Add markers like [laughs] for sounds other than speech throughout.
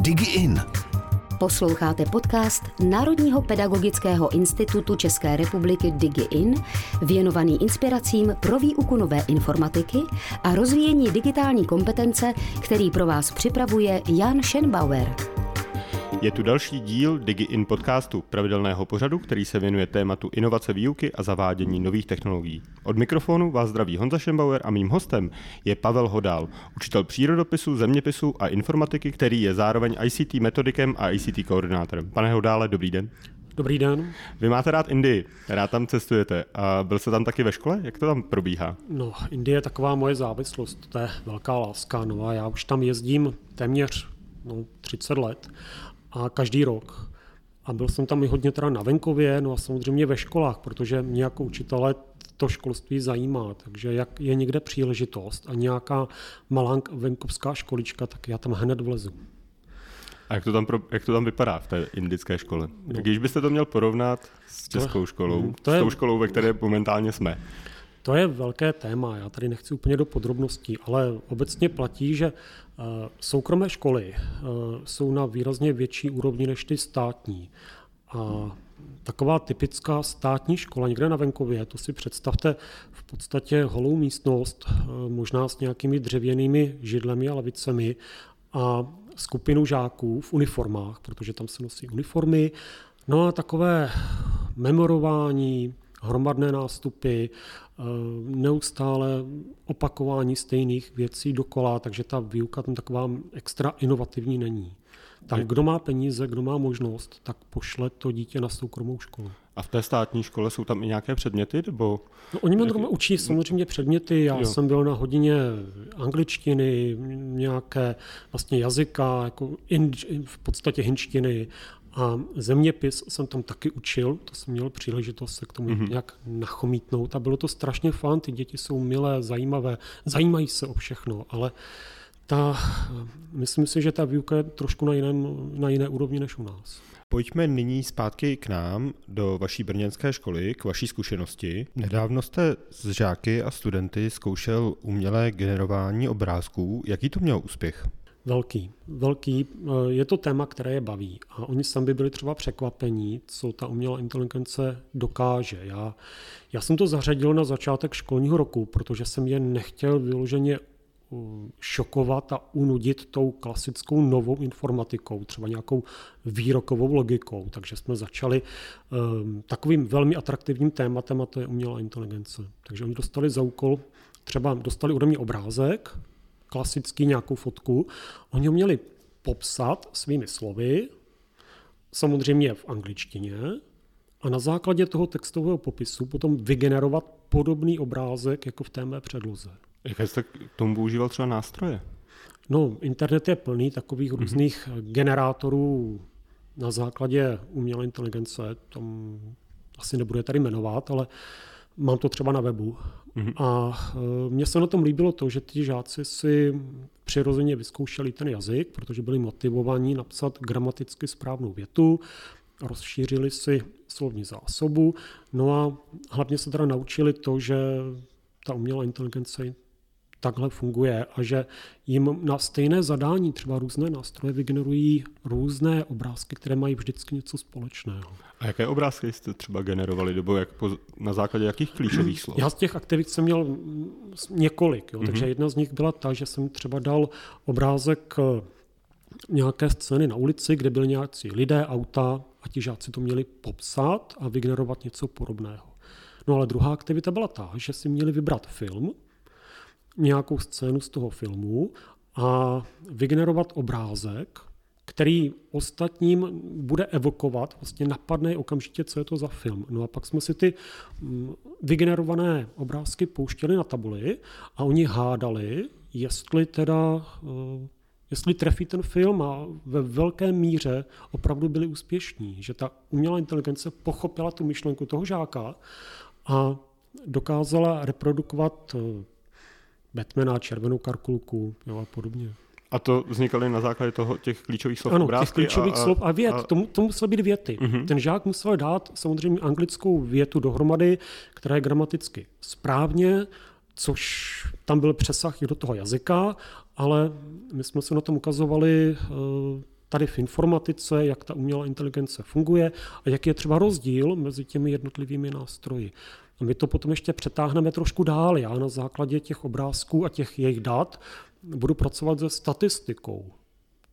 DigiIn. Posloucháte podcast Národního pedagogického institutu České republiky DigiIn, věnovaný inspiracím pro výuku nové informatiky a rozvíjení digitální kompetence, který pro vás připravuje Jan Schenbauer. Je tu další díl DigiIn podcastu, pravidelného pořadu, který se věnuje tématu inovace výuky a zavádění nových technologií. Od mikrofonu vás zdraví Honza Schembauer a mým hostem je Pavel Hodál, učitel přírodopisu, zeměpisu a informatiky, který je zároveň ICT metodikem a ICT koordinátorem. Pane Hodále, dobrý den. Dobrý den. Vy máte rád Indii, rád tam cestujete a byl jste tam taky ve škole? Jak to tam probíhá? No, Indie je taková moje závislost, to je velká láska. No a já už tam jezdím téměř no, 30 let a každý rok. A byl jsem tam i hodně teda na venkově, no a samozřejmě ve školách, protože mě jako učitele to školství zajímá, takže jak je někde příležitost a nějaká malá venkovská školička, tak já tam hned vlezu. A jak to tam, pro, jak to tam vypadá v té indické škole? No. Když byste to měl porovnat s českou školou, to je, s tou školou, ve které momentálně jsme? To je velké téma, já tady nechci úplně do podrobností, ale obecně platí, že eh, soukromé školy eh, jsou na výrazně větší úrovni než ty státní. A taková typická státní škola někde na venkově, to si představte v podstatě holou místnost, eh, možná s nějakými dřevěnými židlemi a lavicemi a skupinu žáků v uniformách, protože tam se nosí uniformy, no a takové memorování, hromadné nástupy, eh, neustále opakování stejných věcí dokola, takže ta výuka tam taková extra inovativní není. Tam, kdo má peníze, kdo má možnost, tak pošle to dítě na soukromou školu. A v té státní škole jsou tam i nějaké předměty? Nebo... No, oni mě učí samozřejmě předměty. Já jo. jsem byl na hodině angličtiny, nějaké vlastně jazyka, jako in, v podstatě hinštiny a zeměpis jsem tam taky učil, to jsem měl příležitost se k tomu mm-hmm. nějak nachomítnout a bylo to strašně fajn, ty děti jsou milé, zajímavé, zajímají se o všechno, ale ta, myslím si, že ta výuka je trošku na, jiném, na jiné úrovni než u nás. Pojďme nyní zpátky k nám, do vaší brněnské školy, k vaší zkušenosti. Nedávno jste s žáky a studenty zkoušel umělé generování obrázků. Jaký to měl úspěch? Velký, velký. Eh, je to téma, které je baví. A oni sami byli třeba překvapení, co ta umělá inteligence dokáže. Já, já jsem to zařadil na začátek školního roku, protože jsem je nechtěl vyloženě eh, šokovat a unudit tou klasickou novou informatikou, třeba nějakou výrokovou logikou. Takže jsme začali um, takovým velmi atraktivním tématem a to je umělá inteligence. Takže oni dostali za úkol, třeba dostali ode mě obrázek, klasický nějakou fotku. Oni ho měli popsat svými slovy, samozřejmě v angličtině, a na základě toho textového popisu potom vygenerovat podobný obrázek jako v té mé předloze. Jaké jste k tomu používal třeba nástroje? No, internet je plný takových mm-hmm. různých generátorů na základě umělé inteligence, tam asi nebudu tady jmenovat, ale mám to třeba na webu. Mm-hmm. A e, mně se na tom líbilo to, že ti žáci si přirozeně vyzkoušeli ten jazyk, protože byli motivovaní napsat gramaticky správnou větu, rozšířili si slovní zásobu, no a hlavně se teda naučili to, že ta umělá inteligence takhle funguje a že jim na stejné zadání třeba různé nástroje vygenerují různé obrázky, které mají vždycky něco společného. A jaké obrázky jste třeba generovali, nebo jak po, na základě jakých klíčových slov? Já z těch aktivit jsem měl několik, jo, mm-hmm. takže jedna z nich byla ta, že jsem třeba dal obrázek eh, nějaké scény na ulici, kde byli nějací lidé, auta a ti žáci to měli popsat a vygenerovat něco podobného. No ale druhá aktivita byla ta, že si měli vybrat film, nějakou scénu z toho filmu a vygenerovat obrázek, který ostatním bude evokovat, vlastně napadne okamžitě, co je to za film. No a pak jsme si ty mm, vygenerované obrázky pouštěli na tabuli a oni hádali, jestli teda eh, jestli trefí ten film a ve velké míře opravdu byli úspěšní, že ta umělá inteligence pochopila tu myšlenku toho žáka a dokázala reprodukovat eh, Batmana, červenou karkulku jo, a podobně. A to vznikaly na základě toho, těch klíčových slov ano, obrázky? těch klíčových a, slov a vět. A... To, to musely být věty. Uh-huh. Ten žák musel dát samozřejmě anglickou větu dohromady, která je gramaticky správně, což tam byl přesah i do toho jazyka, ale my jsme se na tom ukazovali uh, tady v informatice, jak ta umělá inteligence funguje a jak je třeba rozdíl mezi těmi jednotlivými nástroji. A my to potom ještě přetáhneme trošku dál. Já na základě těch obrázků a těch jejich dat budu pracovat se statistikou.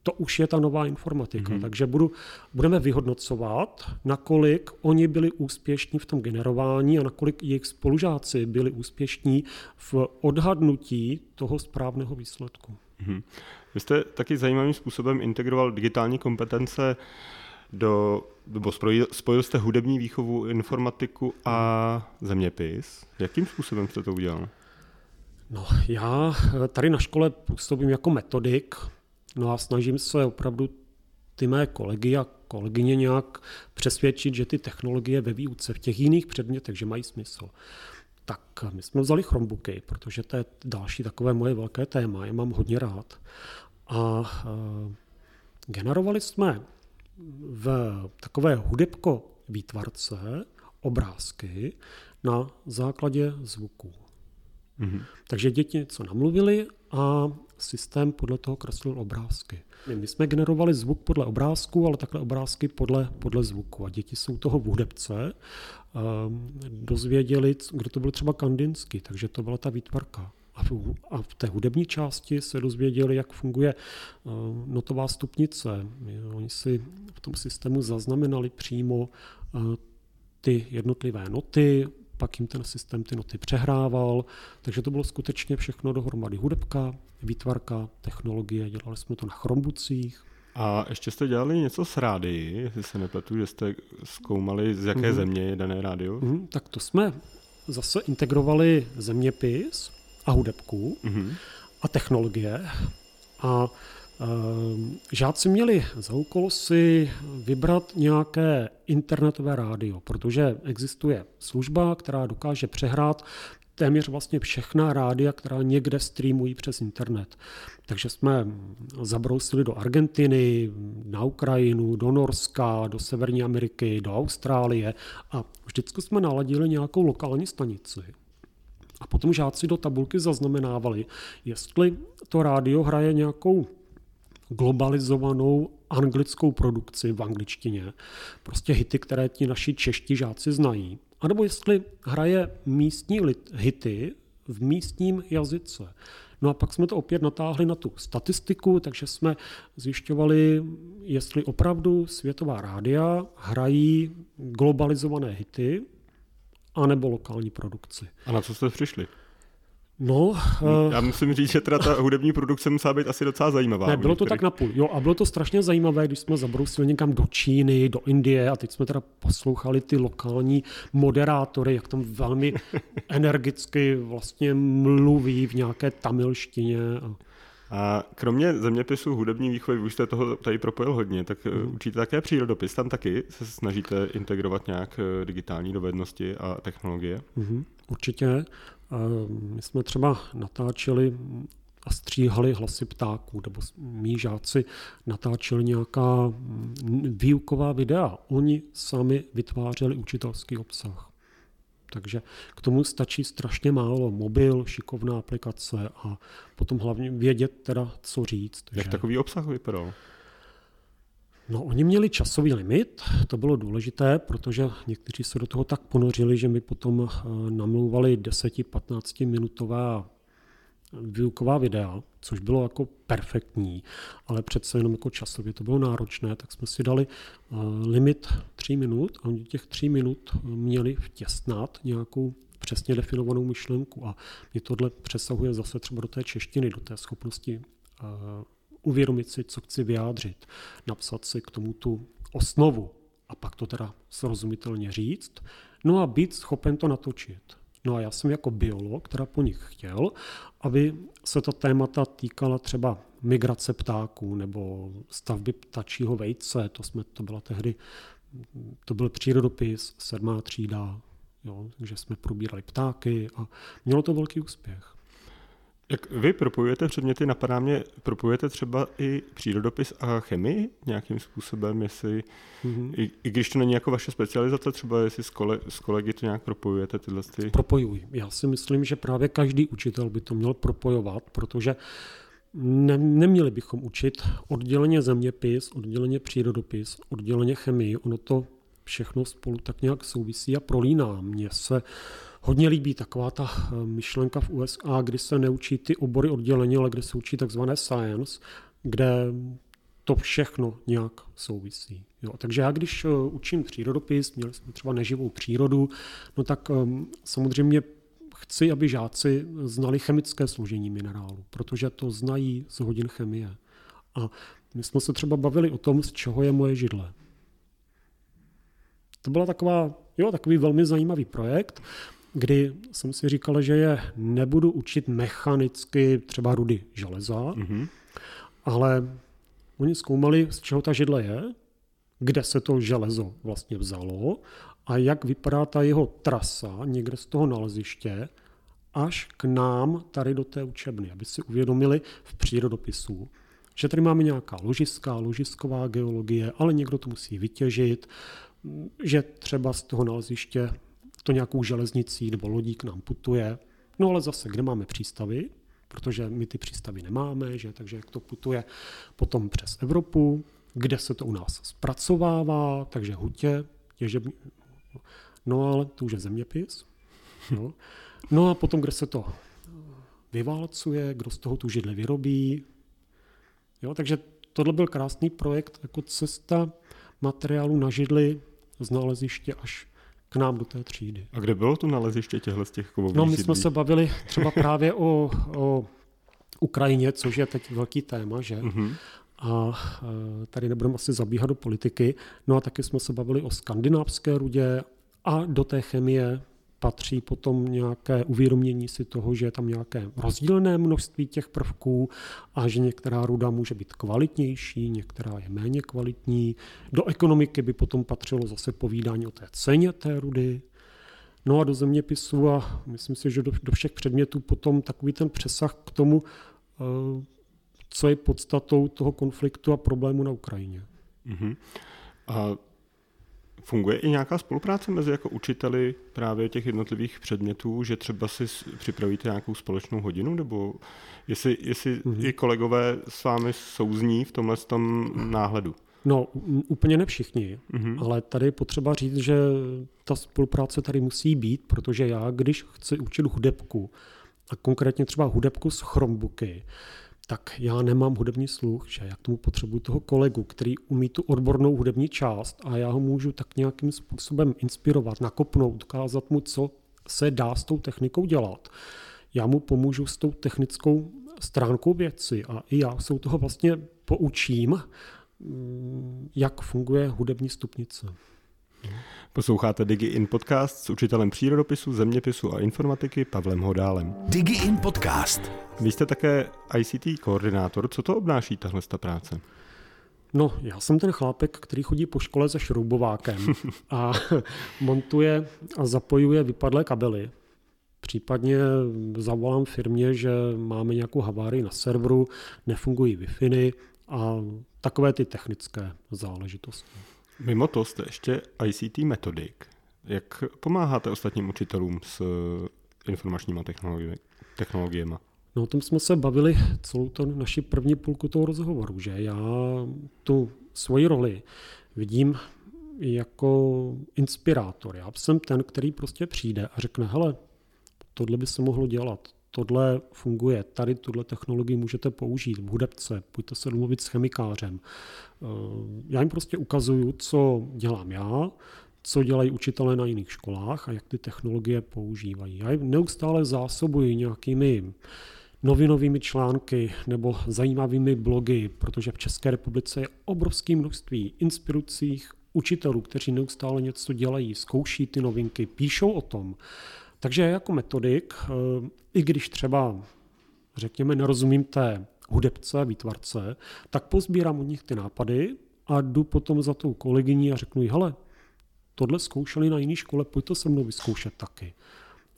To už je ta nová informatika. Mm-hmm. Takže budu, budeme vyhodnocovat, nakolik oni byli úspěšní v tom generování a nakolik jejich spolužáci byli úspěšní v odhadnutí toho správného výsledku. Mm-hmm. Vy jste taky zajímavým způsobem integroval digitální kompetence do, nebo spojil jste hudební výchovu, informatiku a zeměpis. Jakým způsobem jste to udělal? No, já tady na škole působím jako metodik, no a snažím se opravdu ty mé kolegy a kolegyně nějak přesvědčit, že ty technologie ve výuce v těch jiných předmětech, že mají smysl. Tak my jsme vzali Chromebooky, protože to je další takové moje velké téma, je mám hodně rád. A e, generovali jsme v takové hudebko výtvarce obrázky na základě zvuku. Mm-hmm. Takže děti něco namluvili a systém podle toho kreslil obrázky. My jsme generovali zvuk podle obrázku, ale takhle obrázky podle, podle zvuku. A děti jsou toho v hudebce um, dozvěděli, kdo to byl třeba Kandinsky, takže to byla ta výtvarka. A v, té hudební části se dozvěděli, jak funguje uh, notová stupnice. Oni si v tom systému zaznamenali přímo uh, ty jednotlivé noty, pak jim ten systém ty noty přehrával, takže to bylo skutečně všechno dohromady. Hudebka, výtvarka, technologie, dělali jsme to na chrombucích. A ještě jste dělali něco s rádií, jestli se nepletu, že jste zkoumali, z jaké mm-hmm. země je dané rádio? Mm-hmm, tak to jsme zase integrovali zeměpis a hudebku mm-hmm. a technologie a Ehm, žáci měli za úkol si vybrat nějaké internetové rádio, protože existuje služba, která dokáže přehrát téměř vlastně všechna rádia, která někde streamují přes internet. Takže jsme zabrousili do Argentiny, na Ukrajinu, do Norska, do Severní Ameriky, do Austrálie a vždycky jsme naladili nějakou lokální stanici. A potom žáci do tabulky zaznamenávali, jestli to rádio hraje nějakou globalizovanou anglickou produkci v angličtině, prostě hity, které ti naši čeští žáci znají, anebo jestli hraje místní hity v místním jazyce. No a pak jsme to opět natáhli na tu statistiku, takže jsme zjišťovali, jestli opravdu světová rádia hrají globalizované hity, anebo lokální produkci. A na co jste přišli? No, uh, Já musím říct, že teda ta hudební produkce musela být asi docela zajímavá. Ne, bylo to tak napůl. Jo, a bylo to strašně zajímavé, když jsme zabrousili někam do Číny, do Indie a teď jsme teda poslouchali ty lokální moderátory, jak tam velmi [laughs] energicky vlastně mluví v nějaké tamilštině. A... A kromě zeměpisu hudební výchovy, už jste toho tady propojil hodně, tak mm. učíte také přírodopis. Tam taky se snažíte integrovat nějak eh, digitální dovednosti a technologie? Mm, určitě. My jsme třeba natáčeli a stříhali hlasy ptáků, nebo mý žáci natáčeli nějaká výuková videa. Oni sami vytvářeli učitelský obsah. Takže k tomu stačí strašně málo. Mobil, šikovná aplikace a potom hlavně vědět teda, co říct. Jak že... takový obsah vypadal? No, oni měli časový limit, to bylo důležité, protože někteří se do toho tak ponořili, že mi potom eh, namlouvali 10-15 minutová výuková videa, což bylo jako perfektní, ale přece jenom jako časově to bylo náročné, tak jsme si dali eh, limit 3 minut a oni těch 3 minut měli vtěsnat nějakou přesně definovanou myšlenku a mě tohle přesahuje zase třeba do té češtiny, do té schopnosti eh, uvědomit si, co chci vyjádřit, napsat si k tomu tu osnovu a pak to teda srozumitelně říct, no a být schopen to natočit. No a já jsem jako biolog teda po nich chtěl, aby se ta témata týkala třeba migrace ptáků nebo stavby ptačího vejce, to, jsme, to byla tehdy, to byl přírodopis, sedmá třída, jo, takže jsme probírali ptáky a mělo to velký úspěch. Jak vy propojujete předměty, napadá mě, propojujete třeba i přírodopis a chemii nějakým způsobem, jestli, mm-hmm. i, i když to není jako vaše specializace, třeba jestli s, kole, s kolegy to nějak propojujete tyhle ty... Propojuji. Já si myslím, že právě každý učitel by to měl propojovat, protože ne, neměli bychom učit odděleně zeměpis, odděleně přírodopis, odděleně chemii. Ono to všechno spolu tak nějak souvisí a prolíná. Mně se hodně líbí taková ta eh, myšlenka v USA, kdy se neučí ty obory odděleně, ale kde se učí takzvané science, kde to všechno nějak souvisí. Jo, takže já, když eh, učím přírodopis, měli jsme třeba neživou přírodu, no tak um, samozřejmě chci, aby žáci znali chemické složení minerálu, protože to znají z hodin chemie. A my jsme se třeba bavili o tom, z čeho je moje židle. To byla taková, jo, takový velmi zajímavý projekt, kdy jsem si říkal, že je nebudu učit mechanicky třeba rudy železa, mm-hmm. ale oni zkoumali, z čeho ta židle je, kde se to železo vlastně vzalo a jak vypadá ta jeho trasa někde z toho naleziště až k nám tady do té učebny, aby si uvědomili v přírodopisu, že tady máme nějaká ložiska, ložisková geologie, ale někdo to musí vytěžit, že třeba z toho naleziště to nějakou železnicí nebo lodí k nám putuje. No ale zase, kde máme přístavy, protože my ty přístavy nemáme, že, takže jak to putuje potom přes Evropu, kde se to u nás zpracovává, takže hutě, těžební, no ale to už je zeměpis. No. no a potom, kde se to vyválcuje, kdo z toho tu židli vyrobí. Jo, takže tohle byl krásný projekt, jako cesta materiálu na židli z náleziště až k nám do té třídy. A kde bylo to naleziště těchto z těch kovových No, my jsme se bavili třeba právě o, o Ukrajině, což je teď velký téma, že? Mm-hmm. A e, tady nebudeme asi zabíhat do politiky. No a taky jsme se bavili o skandinávské rudě a do té chemie patří potom nějaké uvědomění si toho, že je tam nějaké rozdílné množství těch prvků a že některá ruda může být kvalitnější, některá je méně kvalitní. Do ekonomiky by potom patřilo zase povídání o té ceně té rudy. No a do zeměpisu a myslím si, že do, do všech předmětů potom takový ten přesah k tomu, eh, co je podstatou toho konfliktu a problému na Ukrajině. Uh-huh. A Funguje i nějaká spolupráce mezi jako učiteli právě těch jednotlivých předmětů, že třeba si připravíte nějakou společnou hodinu, nebo jestli, jestli mm-hmm. i kolegové s vámi souzní v tomhle tom náhledu? No, úplně ne všichni, mm-hmm. ale tady je potřeba říct, že ta spolupráce tady musí být, protože já, když chci učit hudebku, a konkrétně třeba hudebku z Chromebooky, tak já nemám hudební sluch, že já k tomu potřebuji toho kolegu, který umí tu odbornou hudební část a já ho můžu tak nějakým způsobem inspirovat, nakopnout, ukázat mu, co se dá s tou technikou dělat. Já mu pomůžu s tou technickou stránkou věci a i já se toho vlastně poučím, mm, jak funguje hudební stupnice. Posloucháte DigiIn podcast s učitelem přírodopisu, zeměpisu a informatiky Pavlem Hodálem. DigiIn podcast. Vy jste také ICT koordinátor. Co to obnáší tahle práce? No, já jsem ten chlápek, který chodí po škole se šroubovákem [laughs] a montuje a zapojuje vypadlé kabely. Případně zavolám firmě, že máme nějakou havárii na serveru, nefungují Wi-Fi a takové ty technické záležitosti. Mimo to jste ještě ICT metodik. Jak pomáháte ostatním učitelům s informačními technologiemi? No o tom jsme se bavili celou to naši první půlku toho rozhovoru, že já tu svoji roli vidím jako inspirátor. Já jsem ten, který prostě přijde a řekne, hele, tohle by se mohlo dělat, tohle funguje, tady tuhle technologii můžete použít v hudebce, pojďte se domluvit s chemikářem. Eh, já jim prostě ukazuju, co dělám já, co dělají učitelé na jiných školách a jak ty technologie používají. Já jim neustále zásobuji nějakými novinovými články nebo zajímavými blogy, protože v České republice je obrovské množství inspirujících učitelů, kteří neustále něco dělají, zkouší ty novinky, píšou o tom. Takže jako metodik, eh, i když třeba, řekněme, nerozumím té hudebce, výtvarce, tak pozbírám od nich ty nápady a jdu potom za tou kolegyní a řeknu jí, hele, tohle zkoušeli na jiné škole, pojď to se mnou vyzkoušet taky.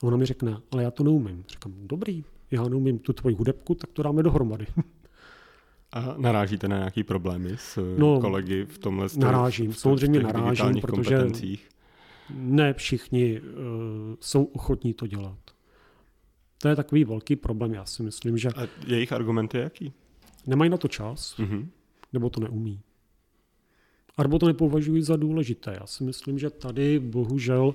Ona mi řekne, ale já to neumím. Říkám, dobrý, já neumím tu tvoji hudebku, tak to dáme dohromady. [laughs] A narážíte na nějaký problémy s no, kolegy v tomhle Narážím, v, v, samozřejmě narážím, protože ne všichni uh, jsou ochotní to dělat. To je takový velký problém, já si myslím, že... A jejich argument je jaký? nemají na to čas, mm-hmm. nebo to neumí. A nebo to nepovažují za důležité. Já si myslím, že tady bohužel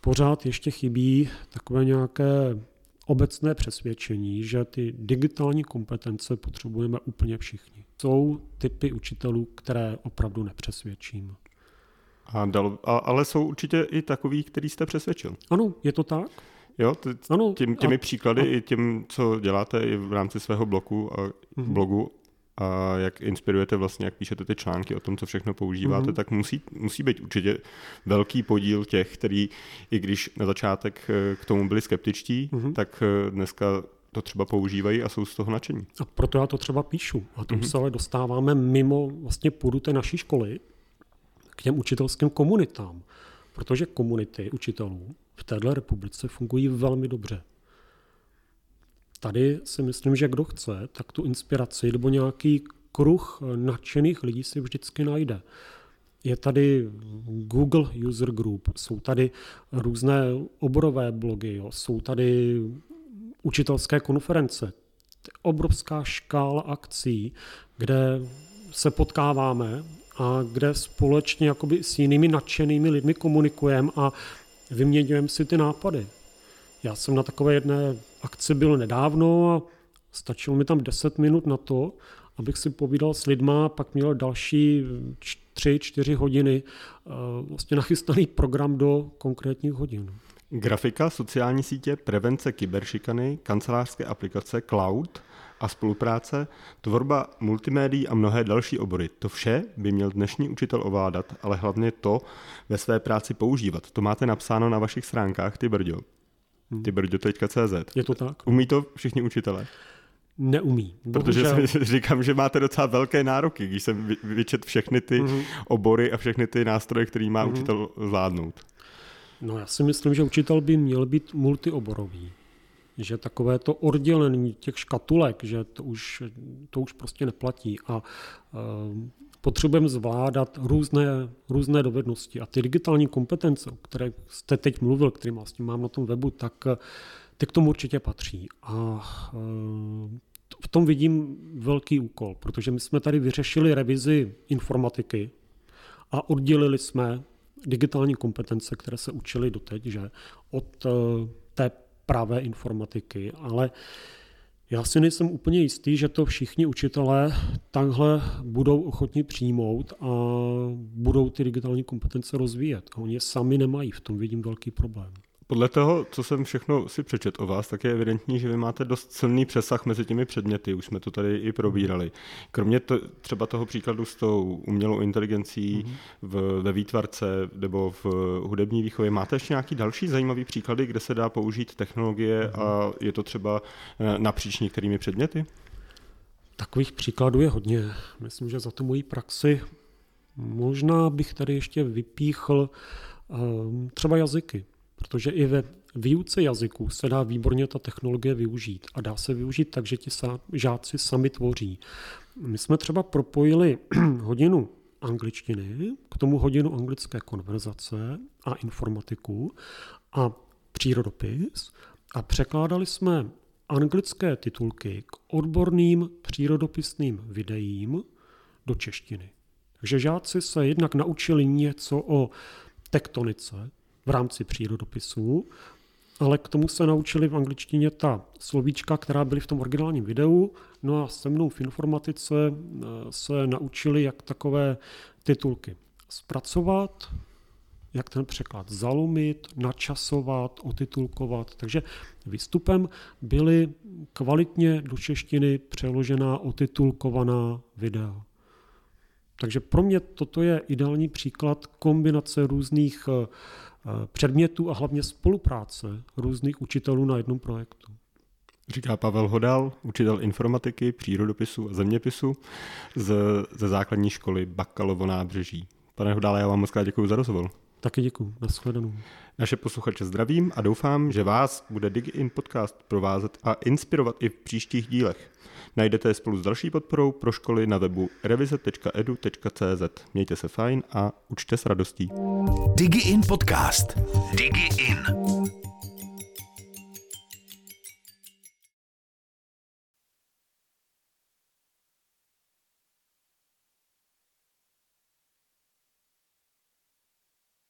pořád ještě chybí takové nějaké obecné přesvědčení, že ty digitální kompetence potřebujeme úplně všichni. Jsou typy učitelů, které opravdu nepřesvědčím. A dal, a, ale jsou určitě i takový, který jste přesvědčil. Ano, je to tak. Jo, t- ano, tím, těmi a, příklady a, i tím, co děláte i v rámci svého blogu a, uh-huh. blogu a jak inspirujete vlastně, jak píšete ty články o tom, co všechno používáte, uh-huh. tak musí, musí být určitě velký podíl těch, který, i když na začátek eh, k tomu byli skeptičtí, uh-huh. tak eh, dneska to třeba používají a jsou z toho nadšení. A proto já to třeba píšu. A to uh-huh. se ale dostáváme mimo vlastně půdu té naší školy k těm učitelským komunitám. Protože komunity učitelů v této republice fungují velmi dobře. Tady si myslím, že kdo chce, tak tu inspiraci nebo nějaký kruh nadšených lidí si vždycky najde. Je tady Google User Group, jsou tady různé oborové blogy, jo, jsou tady učitelské konference, obrovská škála akcí, kde se potkáváme a kde společně jakoby s jinými nadšenými lidmi komunikujeme a vyměňujeme si ty nápady. Já jsem na takové jedné akci byl nedávno a stačilo mi tam 10 minut na to, abych si povídal s lidma, pak měl další 3-4 hodiny eh, vlastně nachystaný program do konkrétních hodin. Grafika, sociální sítě, prevence kyberšikany, kancelářské aplikace, cloud a spolupráce, tvorba multimédií a mnohé další obory. To vše by měl dnešní učitel ovládat, ale hlavně to ve své práci používat. To máte napsáno na vašich stránkách, ty brďo. Hmm. Je to tak? Umí to všichni učitelé? Neumí. Protože si [laughs] říkám, že máte docela velké nároky, když jsem vyčet všechny ty mm-hmm. obory a všechny ty nástroje, který má mm-hmm. učitel zvládnout. No já si myslím, že učitel by měl být multioborový. Že takové to oddělení těch škatulek, že to už, to už prostě neplatí. A uh, potřebujeme zvládat různé, různé dovednosti. A ty digitální kompetence, o které jste teď mluvil, který vlastně mám na tom webu, tak ty k tomu určitě patří. A uh, v tom vidím velký úkol, protože my jsme tady vyřešili revizi informatiky a oddělili jsme digitální kompetence, které se učili doteď, že od eh, té pravé informatiky, ale já si nejsem úplně jistý, že to všichni učitelé takhle budou ochotni přijmout a budou ty digitální kompetence rozvíjet. A oni je sami nemají, v tom vidím velký problém. Podle toho, co jsem všechno si přečet o vás, tak je evidentní, že vy máte dost silný přesah mezi těmi předměty, už jsme to tady i probírali. Kromě to, třeba toho příkladu s tou umělou inteligencí mm-hmm. v, ve výtvarce nebo v hudební výchově, máte ještě nějaký další zajímavý příklady, kde se dá použít technologie mm-hmm. a je to třeba eh, napříč některými předměty? Takových příkladů je hodně. Myslím, že za tu moji praxi možná bych tady ještě vypíchl um, třeba jazyky. Protože i ve výuce jazyků se dá výborně ta technologie využít a dá se využít tak, že ti žáci sami tvoří. My jsme třeba propojili [clears throat] hodinu angličtiny, k tomu hodinu anglické konverzace a informatiku a přírodopis a překládali jsme anglické titulky k odborným přírodopisným videím do češtiny. Takže žáci se jednak naučili něco o tektonice, v rámci přírodopisů, ale k tomu se naučili v angličtině ta slovíčka, která byly v tom originálním videu. No a se mnou v informatice eh, se naučili, jak takové titulky zpracovat, jak ten překlad zalumit, načasovat, otitulkovat. Takže výstupem byly kvalitně do češtiny přeložená, otitulkovaná videa. Takže pro mě toto je ideální příklad kombinace různých uh, předmětů a hlavně spolupráce různých učitelů na jednom projektu. Říká Pavel Hodal, učitel informatiky, přírodopisu a zeměpisu z, ze základní školy Bakalovo nábřeží. Pane Hodale, já vám moc děkuji za rozhovor. Taky děkuji, nashledanou. Naše posluchače zdravím a doufám, že vás bude DigIn podcast provázet a inspirovat i v příštích dílech. Najdete je spolu s další podporou pro školy na webu revize.edu.cz. Mějte se fajn a učte s radostí. DigiIn podcast. DigiIn.